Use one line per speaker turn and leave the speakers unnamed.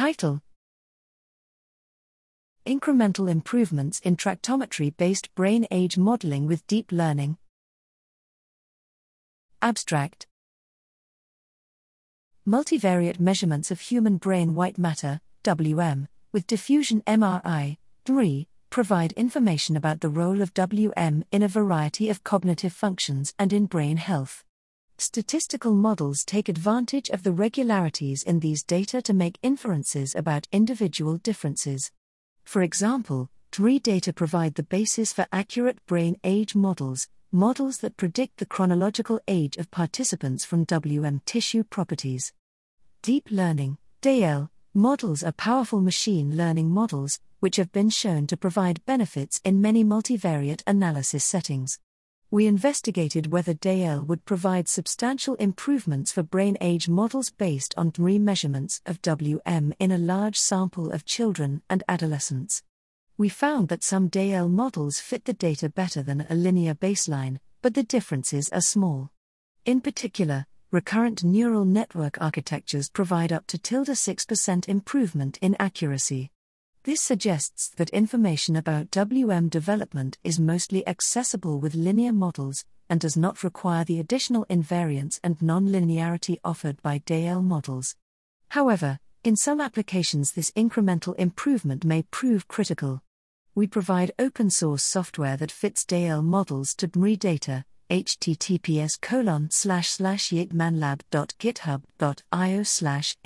Title Incremental Improvements in Tractometry Based Brain Age Modeling with Deep Learning. Abstract Multivariate measurements of human brain white matter, WM, with diffusion MRI, provide information about the role of WM in a variety of cognitive functions and in brain health. Statistical models take advantage of the regularities in these data to make inferences about individual differences. For example, DMRI data provide the basis for accurate brain age models, models that predict the chronological age of participants from WM tissue properties. Deep learning, DL, models are powerful machine learning models, which have been shown to provide benefits in many multivariate analysis settings. We investigated whether DL would provide substantial improvements for brain age models based on DMRI measurements of WM in a large sample of children and adolescents. We found that some DL models fit the data better than a linear baseline, but the differences are small. In particular, recurrent neural network architectures provide up to tilde 6% improvement in accuracy. This suggests that information about WM development is mostly accessible with linear models and does not require the additional invariance and nonlinearity offered by DL models. However, in some applications, this incremental improvement may prove critical. We provide open source software that fits DL models to DMRI data, https colon slash slash yeatmanlab.github.io slash